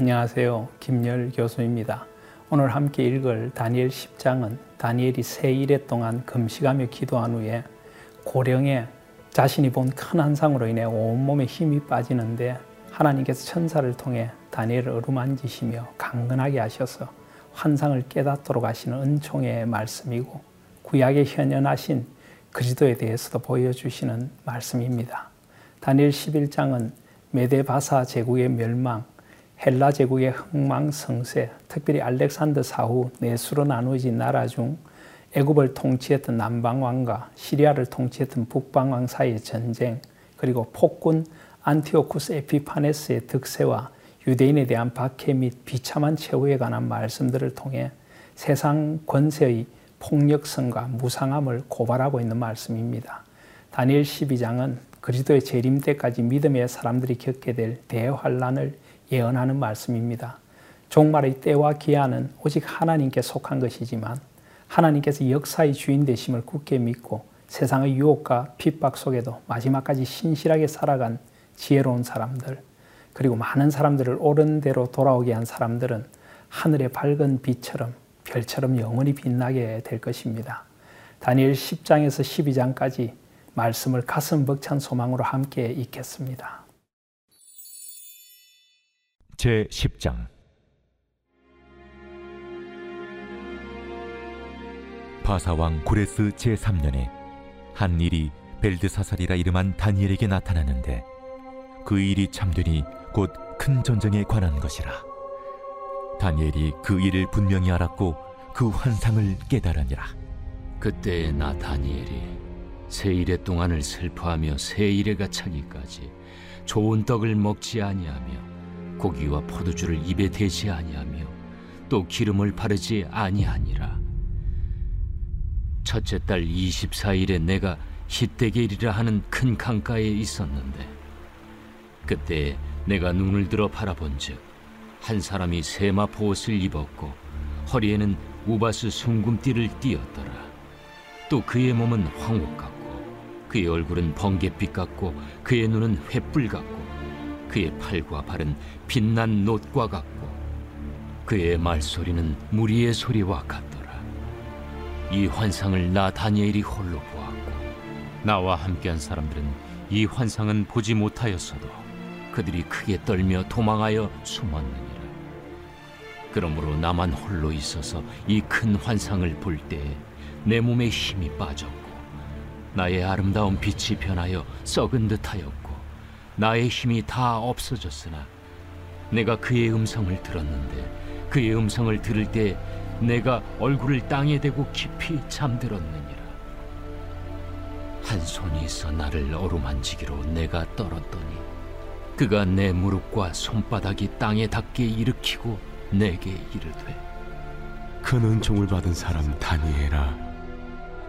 안녕하세요. 김열 교수입니다. 오늘 함께 읽을 다니엘 10장은 다니엘이 세 일해 동안 금식하며 기도한 후에 고령에 자신이 본큰 한상으로 인해 온몸에 힘이 빠지는데 하나님께서 천사를 통해 다니엘을 어루만지시며 강건하게 하셔서 환상을 깨닫도록 하시는 은총의 말씀이고 구약에 현현하신 그리스도에 대해서도 보여주시는 말씀입니다. 다니엘 11장은 메대 바사 제국의 멸망, 헬라 제국의 흥망성쇠, 특별히 알렉산더 사후 넷으로 나누어진 나라 중 애굽을 통치했던 남방왕과 시리아를 통치했던 북방왕 사이의 전쟁, 그리고 폭군 안티오쿠스 에피파네스의 득세와 유대인에 대한 박해 및 비참한 최후에 관한 말씀들을 통해 세상 권세의 폭력성과 무상함을 고발하고 있는 말씀입니다. 다니엘 12장은 그리스도의 재림 때까지 믿음의 사람들이 겪게 될 대환란을 예언하는 말씀입니다. 종말의 때와 기한은 오직 하나님께 속한 것이지만 하나님께서 역사의 주인 되심을 굳게 믿고 세상의 유혹과 핍박 속에도 마지막까지 신실하게 살아간 지혜로운 사람들, 그리고 많은 사람들을 옳은 대로 돌아오게 한 사람들은 하늘의 밝은 빛처럼 별처럼 영원히 빛나게 될 것입니다. 다니엘 10장에서 12장까지 말씀을 가슴 벅찬 소망으로 함께 읽겠습니다. 제 10장. 바사왕 고레스 제 3년에 한 일이 벨드사살이라 이름한 다니엘에게 나타났는데 그 일이 참되니 곧 큰 전쟁에 관한 것이라. 다니엘이 그 일을 분명히 알았고 그 환상을 깨달으니라. 그때 나 다니엘이 세 일의 동안을 슬퍼하며 세 일에 가 차기까지 좋은 떡을 먹지 아니하며 고기와 포도주를 입에 대지 아니하며 또 기름을 바르지 아니하니라. 첫째 달 24일에 내가 히데게일이라 하는 큰 강가에 있었는데 그때 내가 눈을 들어 바라본즉 한 사람이 세마포 옷을 입었고 허리에는 우바스 숭금띠를 띠었더라. 또 그의 몸은 황옥 같고 그의 얼굴은 번갯빛 같고 그의 눈은 횃불 같고 그의 팔과 발은 빛난 놋과 같고 그의 말소리는 무리의 소리와 같더라. 이 환상을 나 다니엘이 홀로 보았고 나와 함께한 사람들은 이 환상은 보지 못하였어도 그들이 크게 떨며 도망하여 숨었느니라. 그러므로 나만 홀로 있어서 이 큰 환상을 볼 때에 내 몸에 힘이 빠졌고 나의 아름다운 빛이 변하여 썩은 듯하였고 나의 힘이 다 없어졌으나 내가 그의 음성을 들었는데 그의 음성을 들을 때 내가 얼굴을 땅에 대고 깊이 잠들었느니라. 한 손이 있어 나를 어루만지기로 내가 떨었더니 그가 내 무릎과 손바닥이 땅에 닿게 일으키고 내게 이르되 큰 은총을 받은 사람 다니엘아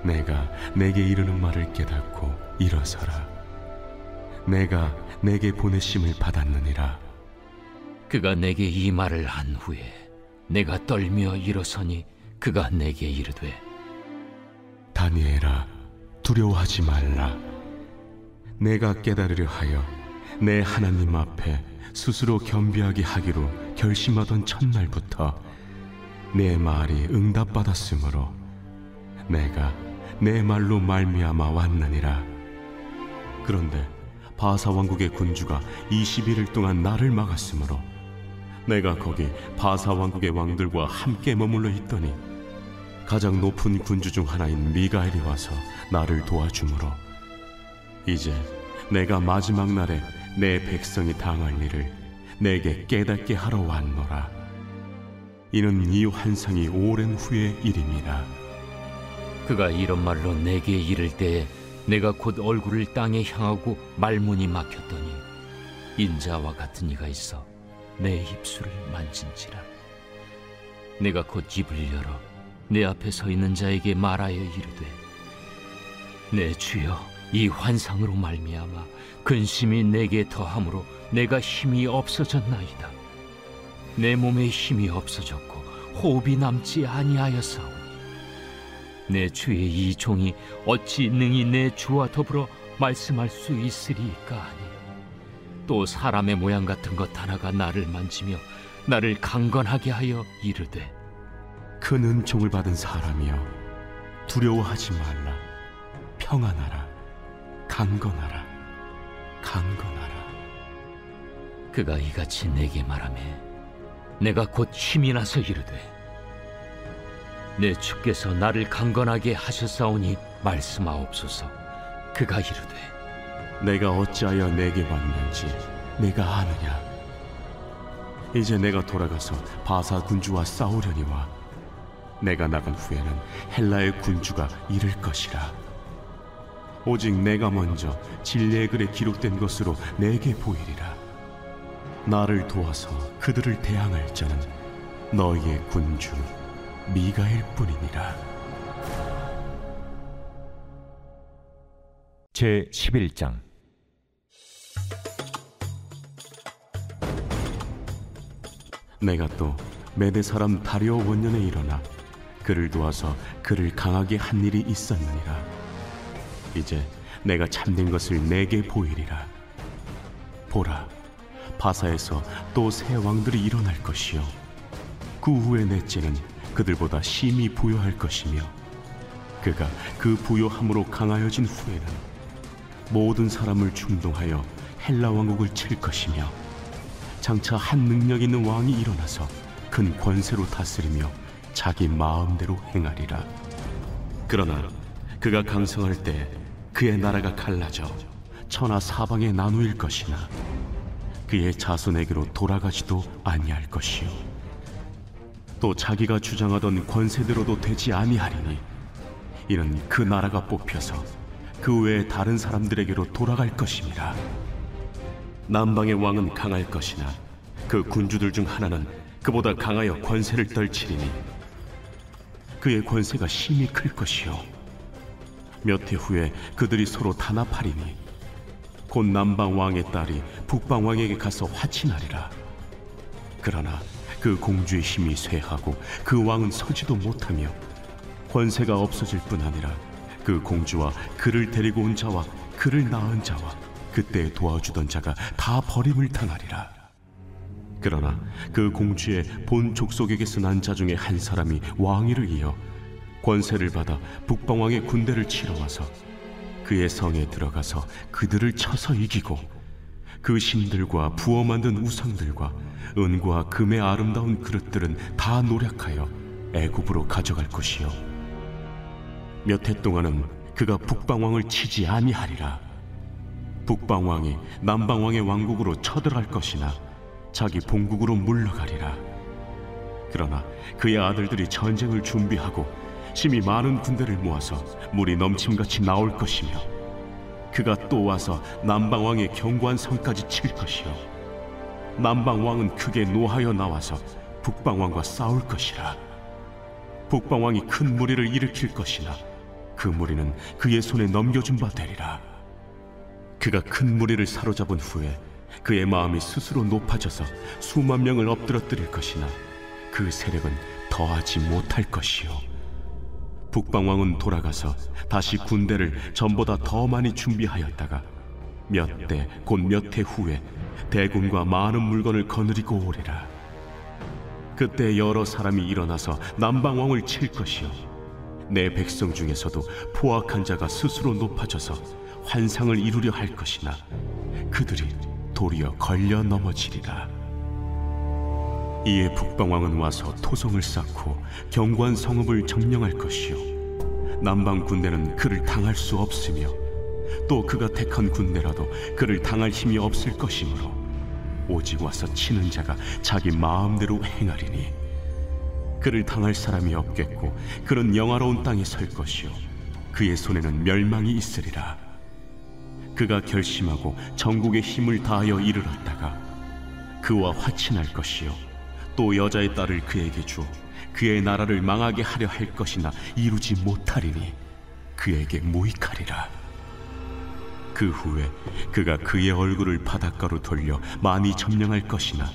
내가 내게 이르는 말을 깨닫고 일어서라 내가 내게 보내심을 받았느니라. 그가 내게 이 말을 한 후에 내가 떨며 일어서니 그가 내게 이르되 다니엘아 두려워하지 말라. 내가 깨달으려 하여 내 하나님 앞에 스스로 겸비하게 하기로 결심하던 첫날부터 내 말이 응답받았으므로 내가 내 말로 말미암아 왔느니라. 그런데 바사 왕국의 군주가 21일 동안 나를 막았으므로 내가 거기 바사 왕국의 왕들과 함께 머물러 있더니 가장 높은 군주 중 하나인 미가엘이 와서 나를 도와주므로 이제 내가 마지막 날에 내 백성이 당할 일을 내게 깨닫게 하러 왔노라. 이는 이 환상이 오랜 후의 일임이라. 그가 이런 말로 내게 이를 때에 내가 곧 얼굴을 땅에 향하고 말문이 막혔더니 인자와 같은 이가 있어 내 입술을 만진지라. 내가 곧 입을 열어 내 앞에 서 있는 자에게 말하여 이르되 내 주여 이 환상으로 말미암아 근심이 내게 더함으로 내가 힘이 없어졌나이다. 내 몸에 힘이 없어졌고 호흡이 남지 아니하였사오니 내 주의 이 종이 어찌 능히 내 주와 더불어 말씀할 수 있으리까 하니? 또 사람의 모양 같은 것 하나가 나를 만지며 나를 강건하게 하여 이르되 큰 은총을 받은 사람이여 두려워하지 말라. 평안하라. 강건하라. 강건하라. 그가 이같이 내게 말하매 내가 곧 힘이 나서 이르되 내 주께서 나를 강건하게 하셨사오니 말씀하옵소서. 그가 이르되 내가 어찌하여 내게 왔는지 내가 아느냐? 이제 내가 돌아가서 바사 군주와 싸우려니와 내가 나간 후에는 헬라의 군주가 이를 것이라. 오직 내가 먼저 진리의 글에 기록된 것으로 내게 보이리라. 나를 도와서 그들을 대항할 자는 너희의 군주 미가일 뿐이니라. 제 11장. 내가 또 메대 사람 다리오 원년에 일어나 그를 도와서 그를 강하게 한 일이 있었느니라. 이제 내가 참된 것을 내게 보이리라. 보라 바사에서 또 새 왕들이 일어날 것이요. 그 후에 넷째는 그들보다 심히 부여할 것이며 그가 그 부여함으로 강하여진 후에는 모든 사람을 충동하여 헬라 왕국을 칠 것이며 장차 한 능력 있는 왕이 일어나서 큰 권세로 다스리며 자기 마음대로 행하리라. 그러나 그가 강성할 때 그의 나라가 갈라져 천하 사방에 나누일 것이나 그의 자손에게로 돌아가지도 아니할 것이요. 또 자기가 주장하던 권세대로도 되지 아니하리니 이는 그 나라가 뽑혀서 그 외에 다른 사람들에게로 돌아갈 것임이라. 남방의 왕은 강할 것이나 그 군주들 중 하나는 그보다 강하여 권세를 떨치리니 그의 권세가 심히 클 것이요 몇 해 후에 그들이 서로 단합하리니 곧 남방 왕의 딸이 북방 왕에게 가서 화친하리라 그러나 그 공주의 힘이 쇠하고 그 왕은 서지도 못하며 권세가 없어질 뿐 아니라 그 공주와 그를 데리고 온 자와 그를 낳은 자와 그때 도와주던 자가 다 버림을 당하리라. 그러나 그 공주의 본 족속에게서 난 자 중에 한 사람이 왕위를 이어 권세를 받아 북방왕의 군대를 치러 와서 그의 성에 들어가서 그들을 쳐서 이기고 그 신들과 부어 만든 우상들과 은과 금의 아름다운 그릇들은 다 노력하여 애굽으로 가져갈 것이요 몇 해 동안은 그가 북방왕을 치지 아니하리라 북방왕이 남방왕의 왕국으로 쳐들어갈 것이나 자기 본국으로 물러가리라. 그러나 그의 아들들이 전쟁을 준비하고 심히 많은 군대를 모아서 물이 넘침같이 나올 것이며 그가 또 와서 남방왕의 견고한 성까지 칠 것이요. 남방왕은 크게 노하여 나와서 북방왕과 싸울 것이라. 북방왕이 큰 무리를 일으킬 것이나 그 무리는 그의 손에 넘겨준 바 되리라. 그가 큰 무리를 사로잡은 후에 그의 마음이 스스로 높아져서 수만 명을 엎드러뜨릴 것이나 그 세력은 더하지 못할 것이요. 북방왕은 돌아가서 다시 군대를 전보다 더 많이 준비하였다가 몇 대 곧 몇 해 후에 대군과 많은 물건을 거느리고 오리라. 그때 여러 사람이 일어나서 남방왕을 칠 것이요. 내 백성 중에서도 포악한 자가 스스로 높아져서 환상을 이루려 할 것이나 그들이 도리어 걸려 넘어지리라. 이에 북방왕은 와서 토성을 쌓고 경관 성읍을 점령할 것이요. 남방 군대는 그를 당할 수 없으며 또 그가 택한 군대라도 그를 당할 힘이 없을 것이므로 오직 와서 치는 자가 자기 마음대로 행하리니 그를 당할 사람이 없겠고 그런 영화로운 땅에 설 것이요. 그의 손에는 멸망이 있으리라. 그가 결심하고 전국의 힘을 다하여 이르렀다가 그와 화친할 것이요 또 여자의 딸을 그에게 주어 그의 나라를 망하게 하려 할 것이나 이루지 못하리니 그에게 무익하리라 그 후에 그가 그의 얼굴을 바닷가로 돌려 많이 점령할 것이나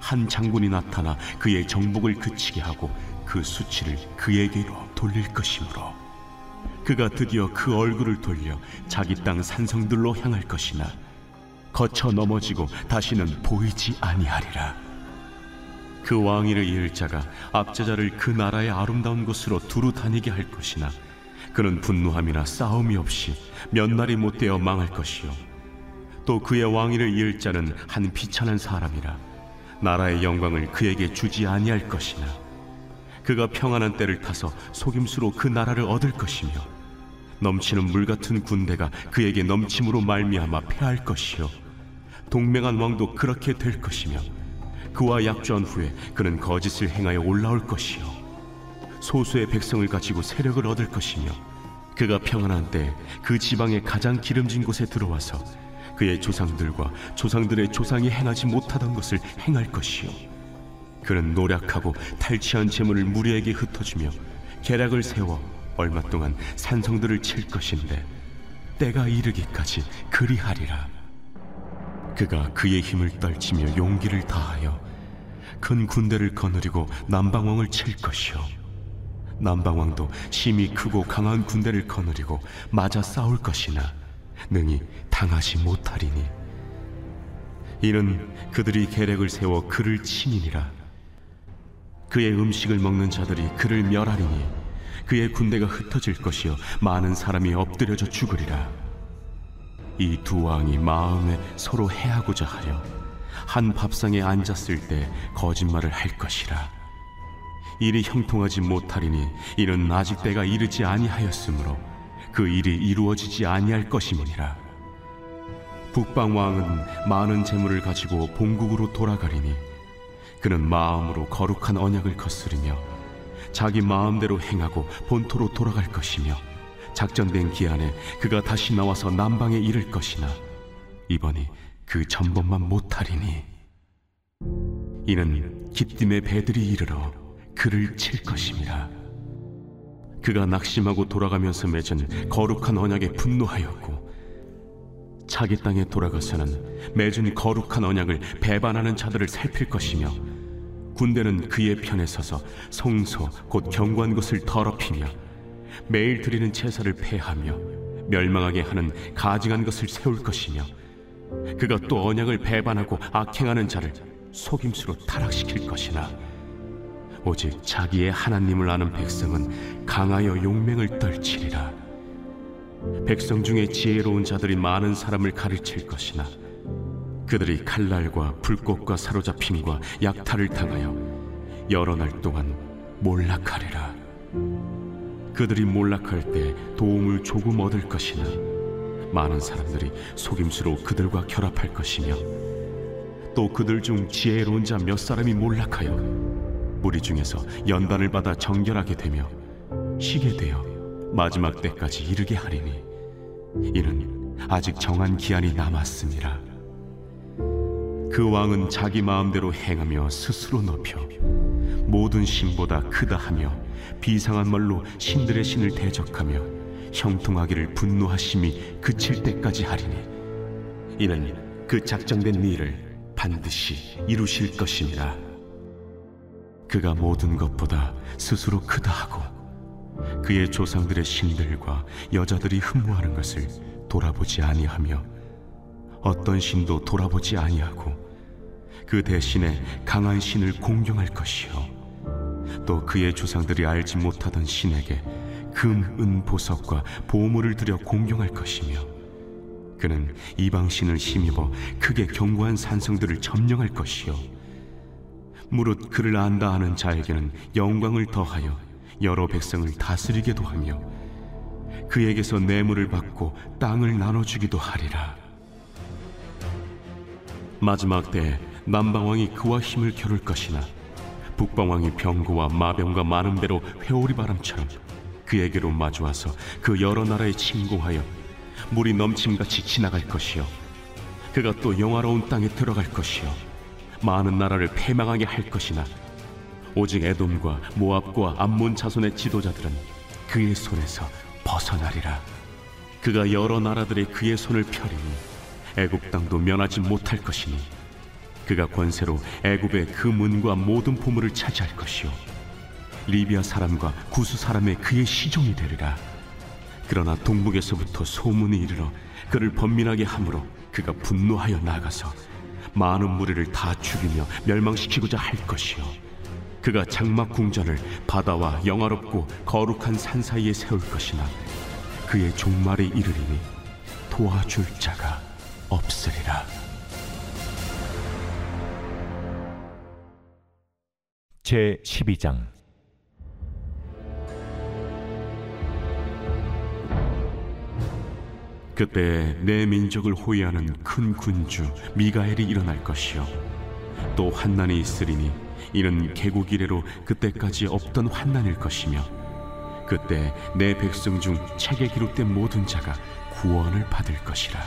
한 장군이 나타나 그의 정복을 그치게 하고 그 수치를 그에게로 돌릴 것이므로 그가 드디어 그 얼굴을 돌려 자기 땅 산성들로 향할 것이나 거쳐 넘어지고 다시는 보이지 아니하리라. 그 왕위를 이을 자가 압제자를 그 나라의 아름다운 곳으로 두루 다니게 할 것이나 그는 분노함이나 싸움이 없이 몇 날이 못 되어 망할 것이요. 또 그의 왕위를 이을 자는 한 비천한 사람이라 나라의 영광을 그에게 주지 아니할 것이나 그가 평안한 때를 타서 속임수로 그 나라를 얻을 것이며 넘치는 물 같은 군대가 그에게 넘침으로 말미암아 패할 것이요. 동맹한 왕도 그렇게 될 것이며 그와 약조한 후에 그는 거짓을 행하여 올라올 것이요. 소수의 백성을 가지고 세력을 얻을 것이며 그가 평안한 때 그 지방의 가장 기름진 곳에 들어와서 그의 조상들과 조상들의 조상이 행하지 못하던 것을 행할 것이요. 그는 노력하고 탈취한 재물을 무리에게 흩어주며 계략을 세워 얼마 동안 산성들을 칠 것인데 때가 이르기까지 그리하리라 그가 그의 힘을 떨치며 용기를 다하여 큰 군대를 거느리고 남방왕을 칠 것이요. 남방왕도 힘이 크고 강한 군대를 거느리고 맞아 싸울 것이나 능히 당하지 못하리니. 이는 그들이 계략을 세워 그를 치니니라. 그의 음식을 먹는 자들이 그를 멸하리니 그의 군대가 흩어질 것이요. 많은 사람이 엎드려져 죽으리라 이 두 왕이 마음에 서로 해하고자 하여 한 밥상에 앉았을 때 거짓말을 할 것이라. 일이 형통하지 못하리니 이는 아직 때가 이르지 아니하였으므로 그 일이 이루어지지 아니할 것임이니라. 북방 왕은 많은 재물을 가지고 본국으로 돌아가리니 그는 마음으로 거룩한 언약을 거스르며 자기 마음대로 행하고 본토로 돌아갈 것이며 작전된 기한에 그가 다시 나와서 남방에 이를 것이나 이번이 그 전번만 못하리니. 이는 기띔의 배들이 이르러 그를 칠 것임이라. 그가 낙심하고 돌아가면서 맺은 거룩한 언약에 분노하였고 자기 땅에 돌아가서는 맺은 거룩한 언약을 배반하는 자들을 살필 것이며 군대는 그의 편에 서서 성소 곧 경관 곳을 더럽히며 매일 드리는 제사를 폐하며 멸망하게 하는 가증한 것을 세울 것이며 그가 또 언약을 배반하고 악행하는 자를 속임수로 타락시킬 것이나 오직 자기의 하나님을 아는 백성은 강하여 용맹을 떨치리라. 백성 중에 지혜로운 자들이 많은 사람을 가르칠 것이나 그들이 칼날과 불꽃과 사로잡힘과 약탈을 당하여 여러 날 동안 몰락하리라 그들이 몰락할 때 도움을 조금 얻을 것이나 많은 사람들이 속임수로 그들과 결합할 것이며 또 그들 중 지혜로운 자 몇 사람이 몰락하여 무리 중에서 연단을 받아 정결하게 되며 쉬게 되어 마지막 때까지 이르게 하리니 이는 아직 정한 기한이 남았습니다. 그 왕은 자기 마음대로 행하며 스스로 높여 모든 신보다 크다 하며 비상한 말로 신들의 신을 대적하며 형통하기를 분노하심이 그칠 때까지 하리니 이는 그 작정된 일을 반드시 이루실 것이니라 그가 모든 것보다 스스로 크다 하고 그의 조상들의 신들과 여자들이 흠모하는 것을 돌아보지 아니하며 어떤 신도 돌아보지 아니하고 그 대신에 강한 신을 공경할 것이요 또 그의 조상들이 알지 못하던 신에게 금, 은, 보석과 보물을 들여 공경할 것이며 그는 이방 신을 힘입어 크게 견고한 산성들을 점령할 것이요. 무릇 그를 안다 하는 자에게는 영광을 더하여 여러 백성을 다스리게도 하며 그에게서 뇌물을 받고 땅을 나눠주기도 하리라. 마지막 때 남방왕이 그와 힘을 겨룰 것이나 북방왕이 병거와 마병과 많은 배로 회오리 바람처럼 그에게로 마주와서 그 여러 나라에 침공하여 물이 넘침같이 지나갈 것이요. 그가 또 영화로운 땅에 들어갈 것이요. 많은 나라를 패망하게 할 것이나 오직 에돔과 모압과 암몬 자손의 지도자들은 그의 손에서 벗어나리라. 그가 여러 나라들의 그의 손을 펴리니 애굽 땅도 면하지 못할 것이니 그가 권세로 애굽의 그 문과 모든 보물을 차지할 것이요. 리비아 사람과 구수 사람의 그의 시종이 되리라. 그러나 동북에서부터 소문이 이르러 그를 번민하게 함으로 그가 분노하여 나가서 많은 무리를 다 죽이며 멸망시키고자 할 것이요. 그가 장막 궁전을 바다와 영화롭고 거룩한 산 사이에 세울 것이나 그의 종말에 이르리니 도와줄 자가 없으리라 제 12장. 그때 내 민족을 호위하는 큰 군주 미가엘이 일어날 것이요. 또 환난이 있으리니 이는 개국 이래로 그때까지 없던 환난일 것이며 그때 내 백성 중 책에 기록된 모든 자가 구원을 받을 것이라.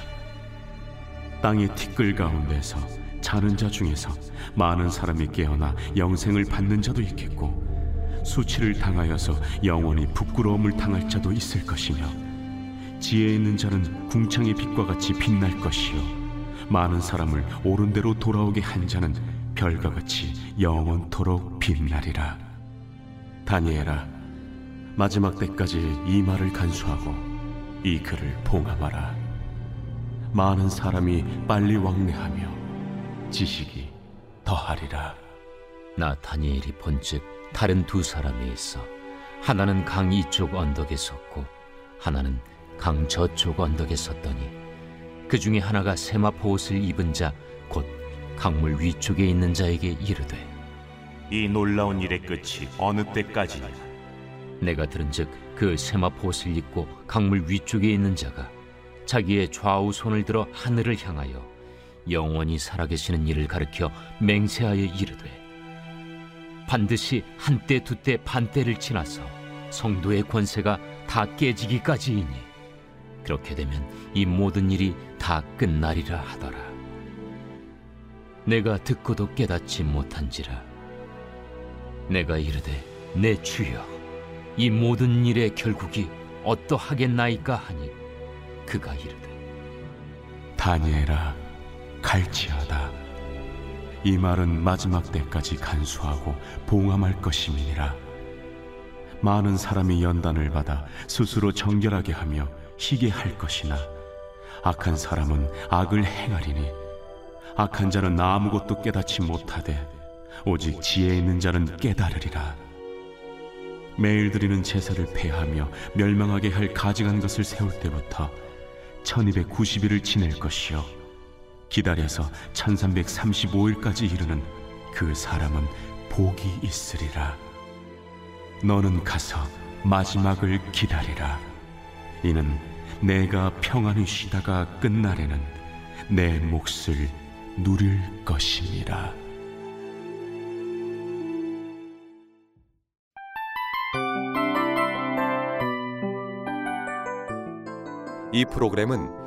땅의 티끌 가운데서 자는 자 중에서 많은 사람이 깨어나 영생을 받는 자도 있겠고 수치를 당하여서 영원히 부끄러움을 당할 자도 있을 것이며 지혜 있는 자는 궁창의 빛과 같이 빛날 것이요 많은 사람을 옳은 대로 돌아오게 한 자는 별과 같이 영원토록 빛나리라. 다니엘아 마지막 때까지 이 말을 간수하고 이 글을 봉함하라. 많은 사람이 빨리 왕래하며 지식이 더하리라 나 다니엘이 본즉 다른 두 사람이 있어 하나는 강 이쪽 언덕에 섰고 하나는 강 저쪽 언덕에 섰더니 그 중에 하나가 세마포 옷을 입은 자 곧 강물 위쪽에 있는 자에게 이르되 이 놀라운 일의 끝이 어느 때까지냐? 내가 들은즉 그 세마포 옷을 입고 강물 위쪽에 있는 자가 자기의 좌우 손을 들어 하늘을 향하여 영원히 살아계시는 이를 가르켜 맹세하여 이르되 반드시 한때 두때 반때를 지나서 성도의 권세가 다 깨지기까지이니 그렇게 되면 이 모든 일이 다 끝나리라 하더라. 내가 듣고도 깨닫지 못한지라. 내가 이르되 내 주여 이 모든 일의 결국이 어떠하겠나이까 하니 그가 이르되 다니엘아 갈지어다. 이 말은 마지막 때까지 간수하고 봉함할 것임이니라. 많은 사람이 연단을 받아 스스로 정결하게 하며 희게 할 것이나 악한 사람은 악을 행하리니 악한 자는 아무것도 깨닫지 못하되 오직 지혜 있는 자는 깨달으리라. 매일 드리는 제사를 폐하며 멸망하게 할 가증한 것을 세울 때부터 1290일을 지낼 것이요 기다려서 1335일까지 이르는 그 사람은 복이 있으리라. 너는 가서 마지막을 기다리라. 이는 내가 평안히 쉬다가 끝날에는 내 몫을 누릴 것임이라. 이 프로그램은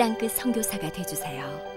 땅끝 선교사가 되주세요.